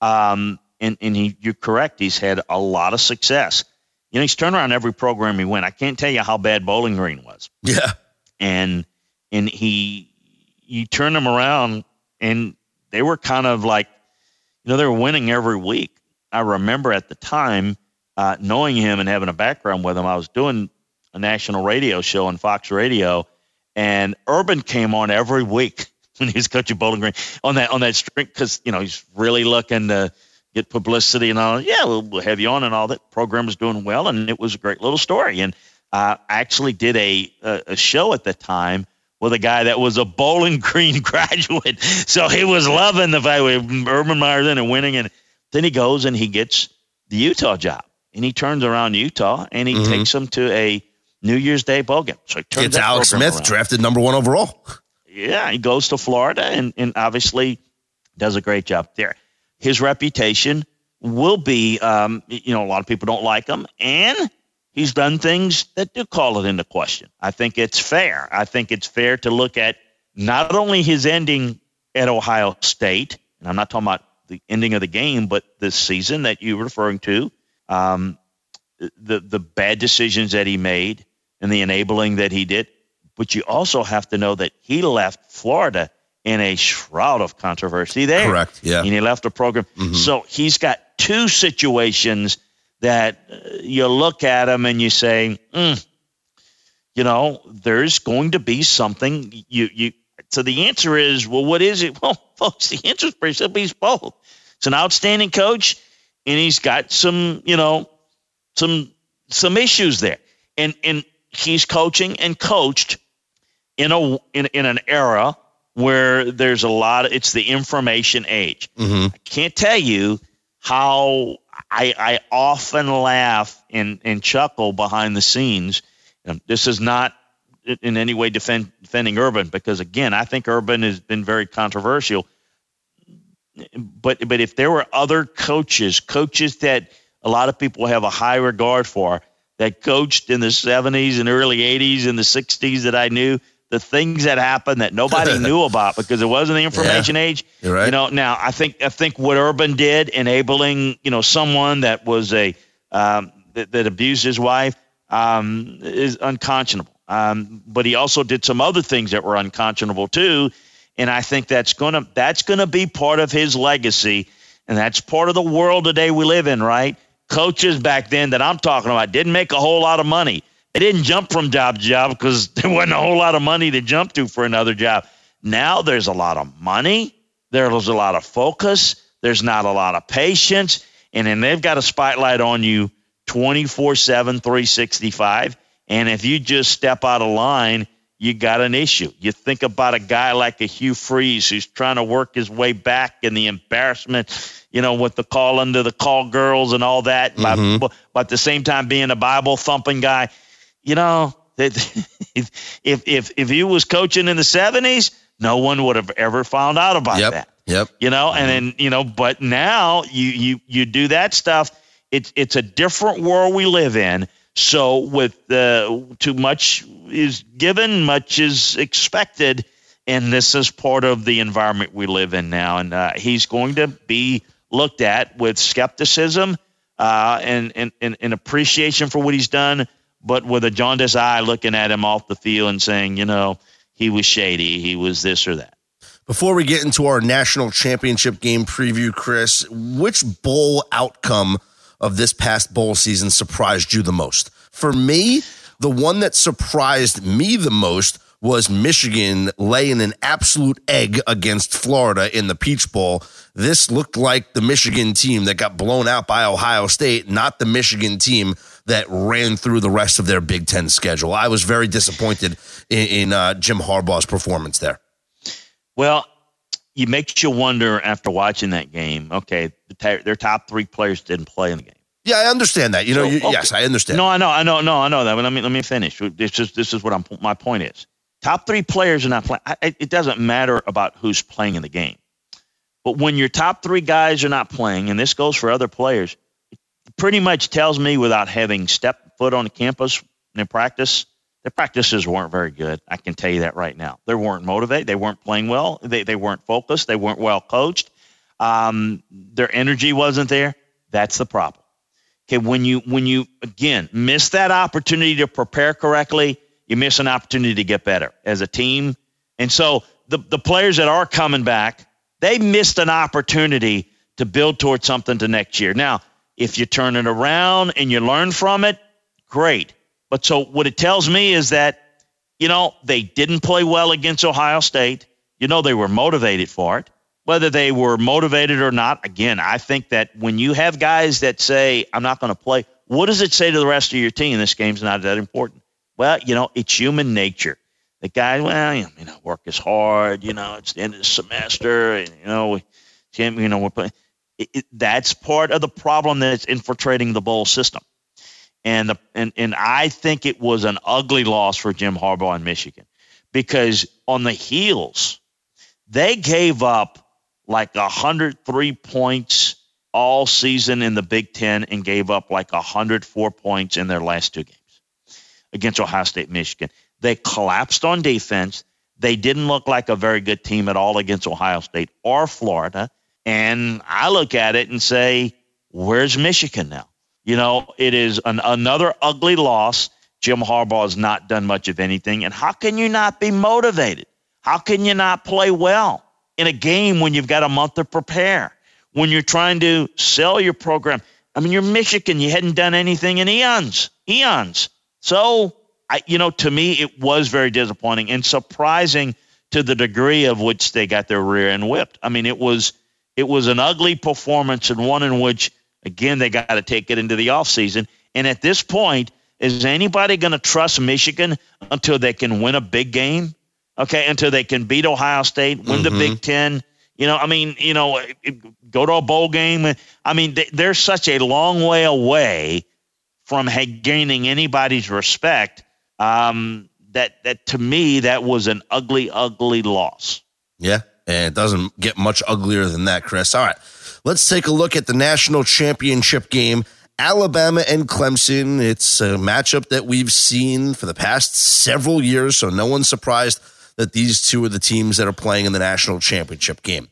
Um, and and he, you're correct. He's had a lot of success. You know, he's turned around every program he went. I can't tell you how bad Bowling Green was. Yeah, and and he you turn them around and they were kind of like, you know, they were winning every week. I remember at the time uh, knowing him and having a background with him. I was doing a national radio show on Fox Radio, and Urban came on every week (laughs) when he was coaching Bowling Green on that on that string because you know he's really looking to get publicity and all. Yeah, we'll, we'll have you on and all that. Program was doing well, and it was a great little story. And I actually did a, a a show at the time with a guy that was a Bowling (laughs) Green graduate. So he was loving the fact with Urban Meyer then and winning. And then he goes and he gets the Utah job. And he turns around Utah and he mm-hmm. takes them to a New Year's Day bowl game. So he turns It's Alex Smith, around. drafted number one overall. Yeah, he goes to Florida and, and obviously does a great job there. His reputation will be, um, you know, a lot of people don't like him. And he's done things that do call it into question. I think it's fair. I think it's fair to look at not only his ending at Ohio State, and I'm not talking about the ending of the game, but this season that you're referring to, um, the the bad decisions that he made and the enabling that he did. But you also have to know that he left Florida in a shroud of controversy there. Correct. Yeah. And he left the program. Mm-hmm. So he's got two situations that uh, you look at him and you say, mm, you know, there's going to be something you you. So the answer is, well, what is it? (laughs) Well, folks, the answer is pretty simple. He's both. It's an outstanding coach, and he's got some, you know, some some issues there, and and he's coaching and coached in a in, in an era where there's a lot of it's the information age. Mm-hmm. I can't tell you how I, I often laugh and, and chuckle behind the scenes. This is not in any way defend, defending Urban because again, I think Urban has been very controversial. But but if there were other coaches, coaches that a lot of people have a high regard for, that coached in the 70s and early 80s and the 60s that I knew, the things that happened that nobody (laughs) knew about because it wasn't the information Yeah, age. right. You know, now I think I think what Urban did, enabling you know someone that was a um, that, that abused his wife, um, is unconscionable. Um, but he also did some other things that were unconscionable too, and I think that's gonna that's gonna be part of his legacy, and that's part of the world today we live in, right? Coaches back then that I'm talking about didn't make a whole lot of money. They didn't jump from job to job because (laughs) there wasn't a whole lot of money to jump to for another job. Now there's a lot of money. There's a lot of focus. There's not a lot of patience. And then they've got a spotlight on you 24 7, 365. And if you just step out of line, you got an issue. You think about a guy like a Hugh Freeze who's trying to work his way back in the embarrassment, you know, with the call under the call girls and all that, Mhm. but, but at the same time being a Bible thumping guy. You know, (laughs) if if if he was coaching in the seventies, no one would have ever found out about Yep. that Yep. you know and then you know but now you you you do that stuff it's it's a different world we live in so with uh, too much is given much is expected and this is part of the environment we live in now. And uh, he's going to be looked at with skepticism uh, and, and, and, and appreciation for what he's done but with a jaundiced eye looking at him off the field and saying you know he was shady he was this or that. Before we get into our national championship game preview, Chris, which bowl outcome of this past bowl season surprised you the most? For me, the one that surprised me the most was Michigan laying an absolute egg against Florida in the Peach Bowl. This looked like the Michigan team that got blown out by Ohio State, not the Michigan team that ran through the rest of their Big Ten schedule. I was very disappointed in, in uh, Jim Harbaugh's performance there. Well, it makes you wonder after watching that game. Okay, the their top three players didn't play in the game. Yeah, I understand that. You know, So, you, okay. yes, I understand. No, I know, I know, no, I know that. But let me let me finish. This is this is what I'm. My point is, top three players are not playing. It doesn't matter about who's playing in the game, but when your top three guys are not playing, and this goes for other players, it pretty much tells me without having stepped foot on the campus in practice, their practices weren't very good. I can tell you that right now. They weren't motivated. They weren't playing well. They they weren't focused. They weren't well coached. Um, their energy wasn't there. That's the problem. Okay, when you when you again miss that opportunity to prepare correctly, you miss an opportunity to get better as a team. And so the the players that are coming back, they missed an opportunity to build towards something to next year. Now, if you turn it around and you learn from it, great. But so what it tells me is that you know they didn't play well against Ohio State. You know they were motivated for it whether they were motivated or not. Again, I think that when you have guys that say, I'm not going to play, what does it say to the rest of your team? This game's not that important. Well, you know, it's human nature. The guy, well, you know, work is hard. You know, it's the end of the semester. And, you know, we, you know, we're playing. It, it, that's part of the problem that's infiltrating the bowl system. And, the, and, and I think it was an ugly loss for Jim Harbaugh in Michigan because on the heels, they gave up like 103 points all season in the Big Ten and gave up like 104 points in their last two games against Ohio State, Michigan. They collapsed on defense. They didn't look like a very good team at all against Ohio State or Florida. And I look at it and say, where's Michigan now? You know, it is an, another ugly loss. Jim Harbaugh has not done much of anything. And how can you not be motivated? How can you not play well in a game when you've got a month to prepare? When you're trying to sell your program? I mean, you're Michigan. You hadn't done anything in eons, eons. So, I, you know, to me, it was very disappointing and surprising to the degree of which they got their rear end whipped. I mean, it was it was an ugly performance and one in which, again, they got to take it into the offseason. And at this point, is anybody going to trust Michigan until they can win a big game? Okay, until they can beat Ohio State, win mm-hmm. the Big Ten. You know, I mean, you know, go to a bowl game. I mean, they're such a long way away from gaining anybody's respect. Um, that that to me, that was an ugly, ugly loss. Yeah, and it doesn't get much uglier than that, Chris. All right, let's take a look at the national championship game. Alabama and Clemson. It's a matchup that we've seen for the past several years, so no one's surprised that these two are the teams that are playing in the national championship game.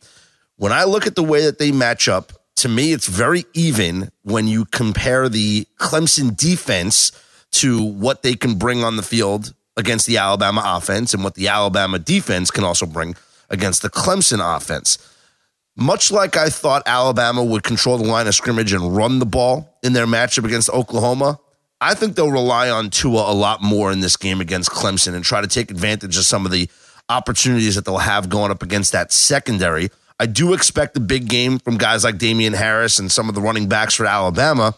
When I look at the way that they match up, to me, it's very even when you compare the Clemson defense to what they can bring on the field against the Alabama offense and what the Alabama defense can also bring against the Clemson offense. Much like I thought Alabama would control the line of scrimmage and run the ball in their matchup against Oklahoma, I think they'll rely on Tua a lot more in this game against Clemson and try to take advantage of some of the opportunities that they'll have going up against that secondary. I do expect a big game from guys like Damien Harris and some of the running backs for Alabama.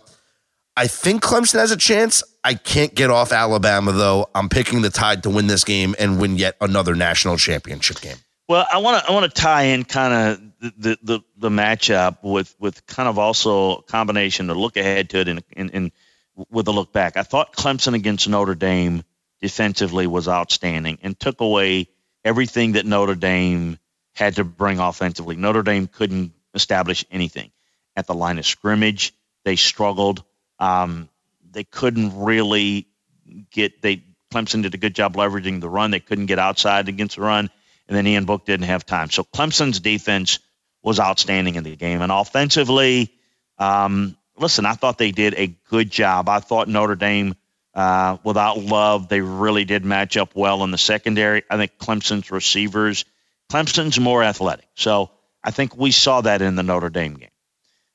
I think Clemson has a chance. I can't get off Alabama though. I'm picking the Tide to win this game and win yet another national championship game. Well, I want to I want to tie in kind of the, the the matchup with with kind of also a combination to look ahead to it and, and, and with a look back. I thought Clemson against Notre Dame defensively was outstanding and took away everything that Notre Dame had to bring offensively. Notre Dame couldn't establish anything at the line of scrimmage. They struggled. Um, they couldn't really get. They Clemson did a good job leveraging the run. They couldn't get outside against the run, and then Ian Book didn't have time. So Clemson's defense was outstanding in the game, and offensively, um, listen, I thought they did a good job. I thought Notre Dame. Uh, without love, they really did match up well in the secondary. I think Clemson's receivers, Clemson's more athletic. So I think we saw that in the Notre Dame game.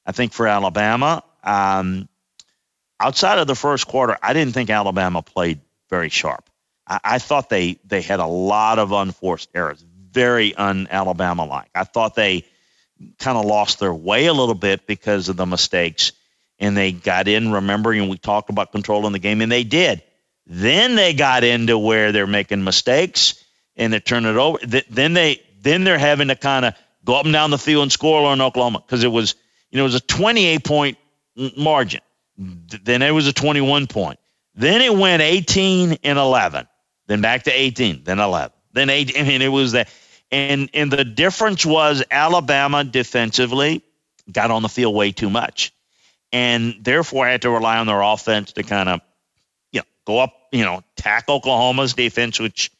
I think for Alabama, um, outside of the first quarter, I didn't think Alabama played very sharp. I, I thought they they had a lot of unforced errors, very un Alabama like. I thought they kind of lost their way a little bit because of the mistakes, and they got in. Remembering we talked about controlling the game, and they did. Then they got into where they're making mistakes and they turn it over. Then they then they're having to kind of go up and down the field and score on Oklahoma because it was you know it was a 28 point margin. Then it was a 21 point. Then it went 18 and 11. Then back to 18. Then 11. Then 18. I (laughs) mean, it was that. And and the difference was Alabama defensively got on the field way too much, and therefore had to rely on their offense to kind of, you know, go up, you know, tack Oklahoma's defense, which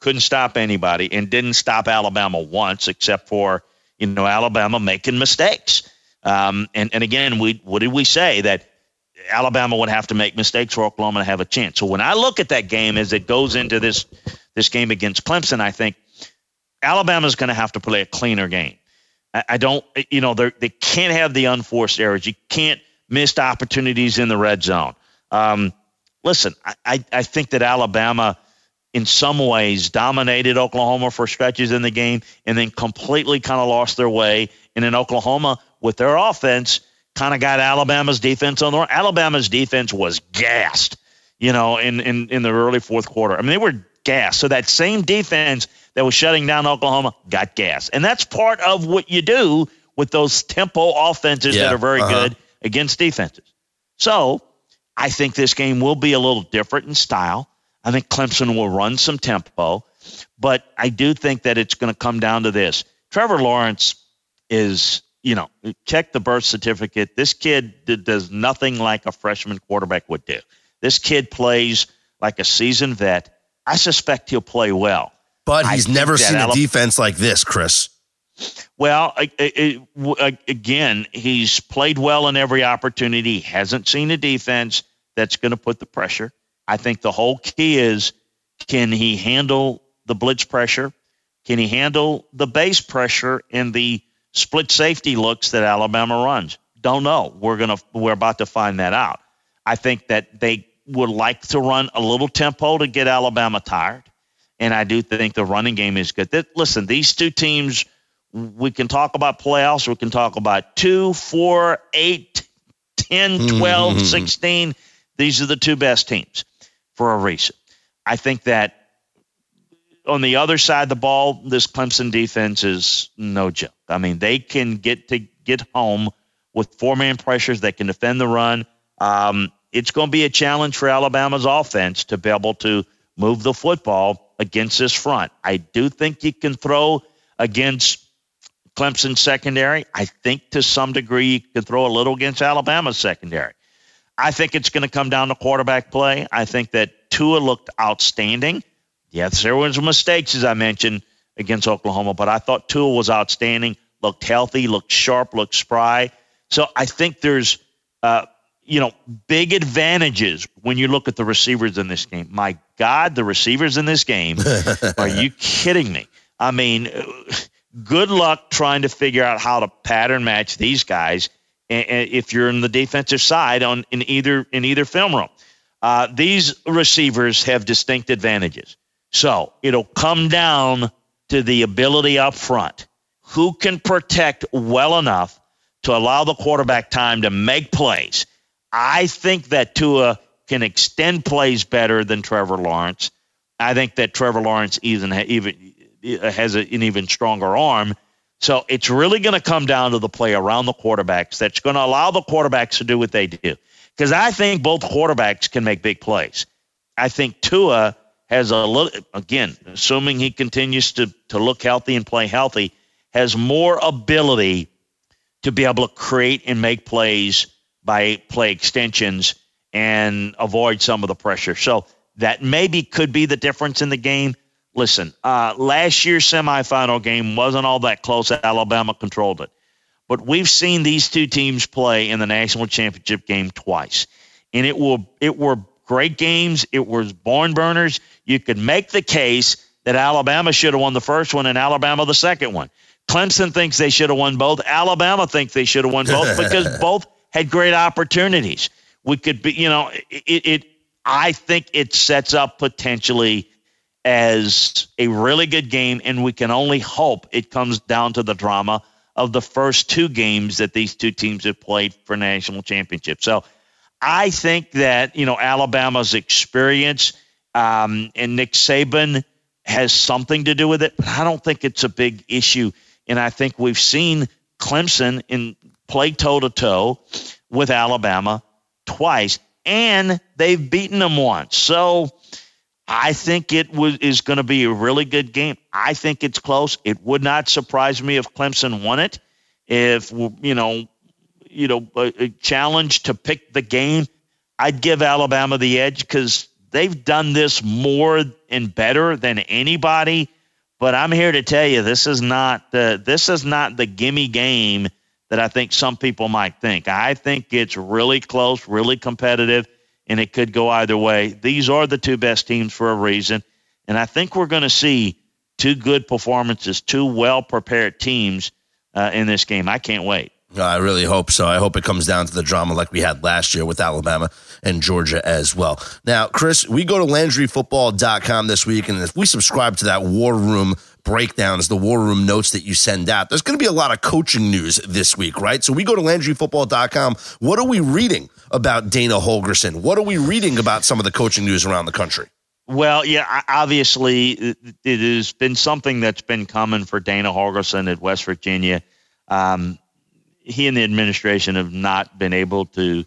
couldn't stop anybody, and didn't stop Alabama once, except for you know Alabama making mistakes. Um, and and again, we what did we say that Alabama would have to make mistakes for Oklahoma to have a chance. So when I look at that game as it goes into this this game against Clemson, I think Alabama's going to have to play a cleaner game. I, I don't, you know, they can't have the unforced errors. You can't miss opportunities in the red zone. Um, listen, I, I think that Alabama, in some ways, dominated Oklahoma for stretches in the game and then completely kind of lost their way. And in Oklahoma, with their offense, kind of got Alabama's defense on the run. Alabama's defense was gassed, you know, in, in, in the early fourth quarter. I mean, they were gassed. So that same defense that was shutting down Oklahoma got gas. And that's part of what you do with those tempo offenses yeah, that are very uh-huh. good against defenses. So I think this game will be a little different in style. I think Clemson will run some tempo, but I do think that it's going to come down to this. Trevor Lawrence is you know, check the birth certificate. This kid does nothing like a freshman quarterback would do. This kid plays like a seasoned vet. I suspect he'll play well. But he's never seen a defense like this, Chris. Well, again, he's played well in every opportunity. He hasn't seen a defense that's going to put the pressure. I think the whole key is can he handle the blitz pressure? Can he handle the base pressure and the split safety looks that Alabama runs. Don't know. We're gonna we're about to find that out. I think that they would like to run a little tempo to get Alabama tired, and I do think the running game is good. That, listen, these two teams, we can talk about playoffs. We can talk about two, four, eight, 10, 12, mm-hmm. 16. These are the two best teams for a reason. I think that on the other side of the ball, this Clemson defense is no joke. I mean, they can get to get home with four man pressures. They can defend the run. Um, it's going to be a challenge for Alabama's offense to be able to move the football against this front. I do think you can throw against Clemson secondary. I think to some degree you can throw a little against Alabama secondary. I think it's going to come down to quarterback play. I think that Tua looked outstanding. Yes, there was mistakes, as I mentioned, against Oklahoma, but I thought Tua was outstanding, looked healthy, looked sharp, looked spry. So I think there's, uh, you know, big advantages when you look at the receivers in this game. My God, the receivers in this game. (laughs) are you kidding me? I mean, good luck trying to figure out how to pattern match these guys if you're in the defensive side on in either in either film room. Uh, these receivers have distinct advantages. So it'll come down to the ability up front. Who can protect well enough to allow the quarterback time to make plays? I think that Tua can extend plays better than Trevor Lawrence. I think that Trevor Lawrence even even uh, has an even stronger arm. So it's really going to come down to the play around the quarterbacks that's going to allow the quarterbacks to do what they do. Because I think both quarterbacks can make big plays. I think Tua has a little, again, assuming he continues to, to look healthy and play healthy, has more ability to be able to create and make plays by play extensions and avoid some of the pressure. So that maybe could be the difference in the game. Listen, uh, last year's semifinal game wasn't all that close. Alabama controlled it. But we've seen these two teams play in the national championship game twice. And it will it were great games. It was barn burners. You could make the case that Alabama should have won the first one and Alabama the second one. Clemson thinks they should have won both. Alabama thinks they should have won both (laughs) because both had great opportunities. We could be, you know, it, it I think it sets up potentially as a really good game, and we can only hope it comes down to the drama of the first two games that these two teams have played for national championship. So I think that, you know, Alabama's experience um, and Nick Saban has something to do with it, but I don't think it's a big issue. And I think we've seen Clemson in play toe to toe with Alabama twice, and they've beaten them once. So I think it is going to be a really good game. I think it's close. It would not surprise me if Clemson won it. If you know you know, a, a challenge to pick the game, I'd give Alabama the edge because they've done this more and better than anybody. But I'm here to tell you, this is not the this is not the gimme game that I think some people might think. I think it's really close, really competitive, and it could go either way. These are the two best teams for a reason, and I think we're going to see two good performances, two well prepared teams uh, in this game. I can't wait. I really hope so. I hope it comes down to the drama like we had last year with Alabama and Georgia as well. Now, Chris, we go to LandryFootball.com this week, and if we subscribe to that War Room breakdowns, the War Room notes that you send out, there's going to be a lot of coaching news this week, right? So we go to LandryFootball.com. What are we reading about Dana Holgorsen? What are we reading about some of the coaching news around the country? Well, yeah, obviously, it has been something that's been coming for Dana Holgorsen at West Virginia. Um, he and the administration have not been able to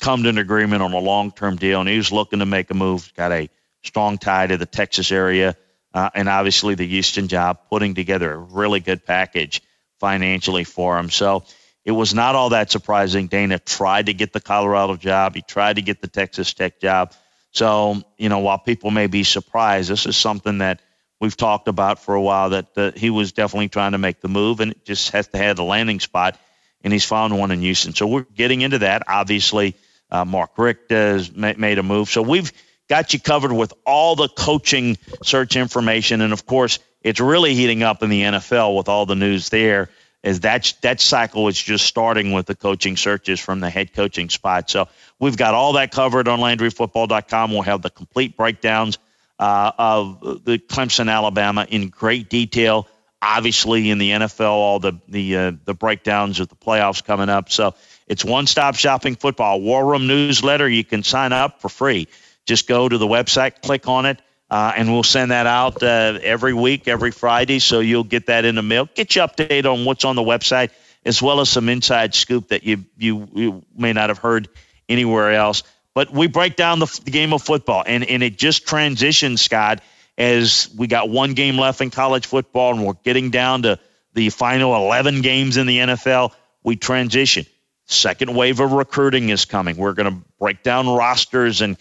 come to an agreement on a long term deal, and he was looking to make a move. He's got a strong tie to the Texas area, uh, and obviously the Houston job, putting together a really good package financially for him. So it was not all that surprising. Dana tried to get the Colorado job, he tried to get the Texas Tech job. So, you know, while people may be surprised, this is something that we've talked about for a while that uh, he was definitely trying to make the move and it just has to have the landing spot, and he's found one in Houston. So we're getting into that. Obviously, uh, Mark Richt has made a move. So we've got you covered with all the coaching search information, and of course, it's really heating up in the NFL with all the news there. Is that that cycle is just starting with the coaching searches from the head coaching spot. So we've got all that covered on LandryFootball.com. We'll have the complete breakdowns uh, of the Clemson, Alabama in great detail. Obviously, in the NFL, all the the uh, the breakdowns of the playoffs coming up. So it's one stop shopping football. War Room newsletter. You can sign up for free. Just go to the website, click on it. Uh, and we'll send that out uh, every week, every Friday, so you'll get that in the mail. Get you updated on what's on the website, as well as some inside scoop that you you, you may not have heard anywhere else. But we break down the, the game of football, and and it just transitions, Scott, as we got one game left in college football, and we're getting down to the final 11 games in the NFL. We transition. Second wave of recruiting is coming. We're going to break down rosters and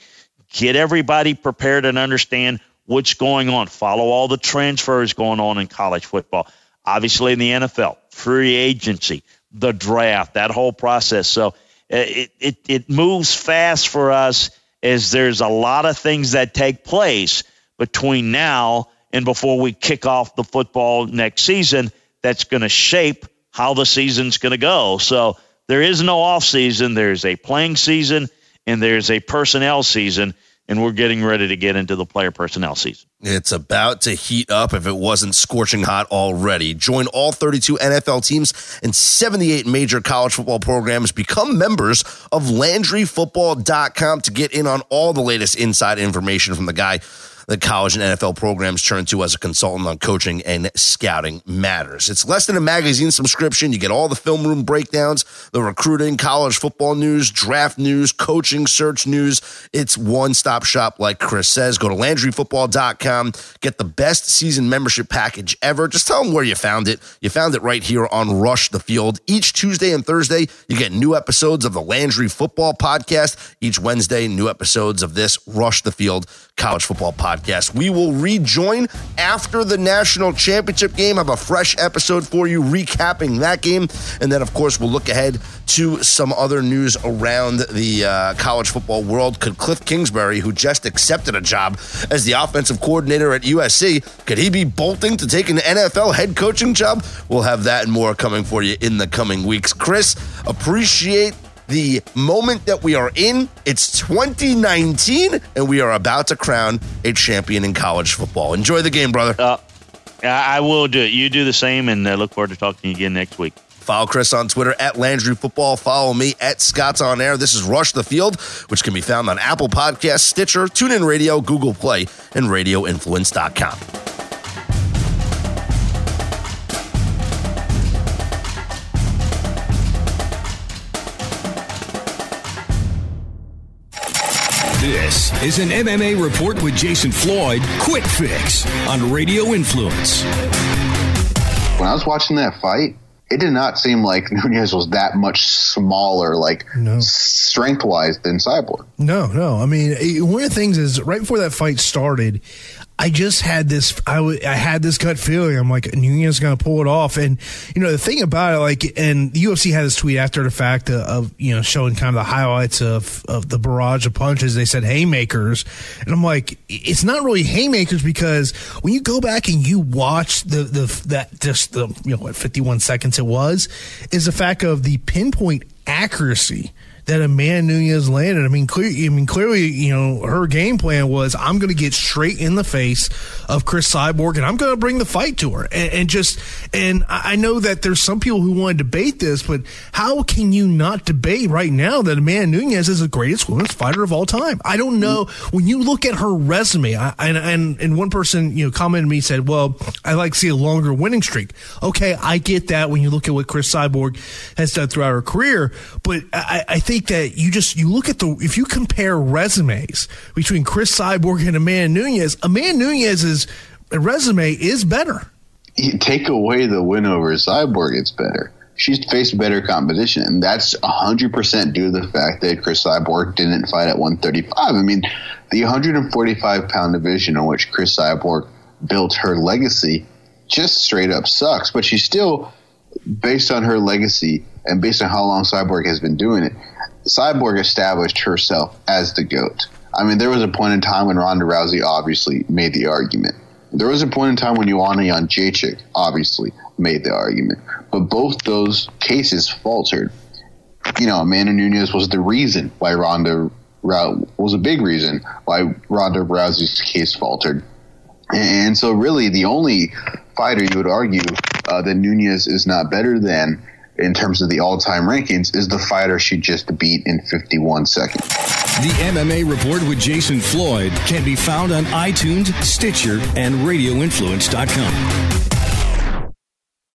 get everybody prepared and understand what's going on. Follow all the transfers going on in college football. Obviously, in the NFL, free agency, the draft, that whole process. So uh, it, it, it moves fast for us as there's a lot of things that take place between now and before we kick off the football next season that's going to shape how the season's going to go. So there is no off season. There's a playing season and there's a personnel season, and we're getting ready to get into the player personnel season. It's about to heat up if it wasn't scorching hot already. Join all 32 NFL teams and 78 major college football programs. Become members of LandryFootball.com to get in on all the latest inside information from the guy that college and NFL programs turn to as a consultant on coaching and scouting matters. It's less than a magazine subscription. You get all the film room breakdowns, the recruiting, college football news, draft news, coaching search news. It's one stop shop, like Chris says. Go to LandryFootball.com, get the best season membership package ever. Just tell them where you found it. You found it right here on Rush the Field. Each Tuesday and Thursday, you get new episodes of the Landry Football Podcast. Each Wednesday, new episodes of this Rush the Field College Football Podcast podcast. We will rejoin after the national championship game. Have a fresh episode for you recapping that game. And then, of course, we'll look ahead to some other news around the uh, college football world. Could Cliff Kingsbury, who just accepted a job as the offensive coordinator at USC, could he be bolting to take an NFL head coaching job? We'll have that and more coming for you in the coming weeks. Chris, appreciate the moment that we are in. It's 2019, and we are about to crown a champion in college football. Enjoy the game, brother. Uh, I will do it. You do the same, and I uh, look forward to talking to you again next week. Follow Chris on Twitter at Landry Football. Follow me at Scott's On Air. This is Rush the Field, which can be found on Apple Podcasts, Stitcher, TuneIn Radio, Google Play, and RadioInfluence.com. This is an MMA report with Jason Floyd. Quick fix on Radio Influence. When I was watching that fight, it did not seem like (laughs) Nunes was that much smaller, like no. strength wise, than Cyborg. No, no. I mean, one of the things is right before that fight started, I just had this, I, w- I had this gut feeling. I'm like, Nunes is going to pull it off. And, you know, the thing about it, like, and the UFC had this tweet after the fact of, of, you know, showing kind of the highlights of, of the barrage of punches. They said haymakers. And I'm like, it's not really haymakers because when you go back and you watch the, the, that just the, you know, what, 51 seconds it was, is the fact of the pinpoint accuracy that Amanda Nunes landed. I mean, clear, I mean, clearly, you know, her game plan was I'm going to get straight in the face of Cris Cyborg and I'm going to bring the fight to her. And, and, just, and I know that there's some people who want to debate this, but how can you not debate right now that Amanda Nunes is the greatest women's fighter of all time? I don't know. When you look at her resume, I, and, and, and one person, you know, commented to me said, well, I like to see a longer winning streak. Okay, I get that when you look at what Cris Cyborg has done throughout her career, but I, I think think that you just you look at the if you compare resumes between Cris Cyborg and Amanda Nunes, Amanda Nunes's resume is better. You take away the win over Cyborg, it's better. She's faced better competition, and that's 100% due to the fact that Cris Cyborg didn't fight at 135. I mean, the 145 pound division on which Cris Cyborg built her legacy just straight up sucks, but she's still, based on her legacy and based on how long Cyborg has been doing it, Cyborg established herself as the GOAT. I mean, there was a point in time when Ronda Rousey obviously made the argument. There was a point in time when Joanna Jędrzejczyk obviously made the argument. But both those cases faltered. You know, Amanda Nunes was the reason why Ronda was a big reason why Ronda Rousey's case faltered. And so, really, the only fighter you would argue uh, that Nunes is not better than in terms of the all-time rankings is the fighter she just beat in 51 seconds. The MMA Report with Jason Floyd can be found on iTunes, Stitcher, and RadioInfluence.com.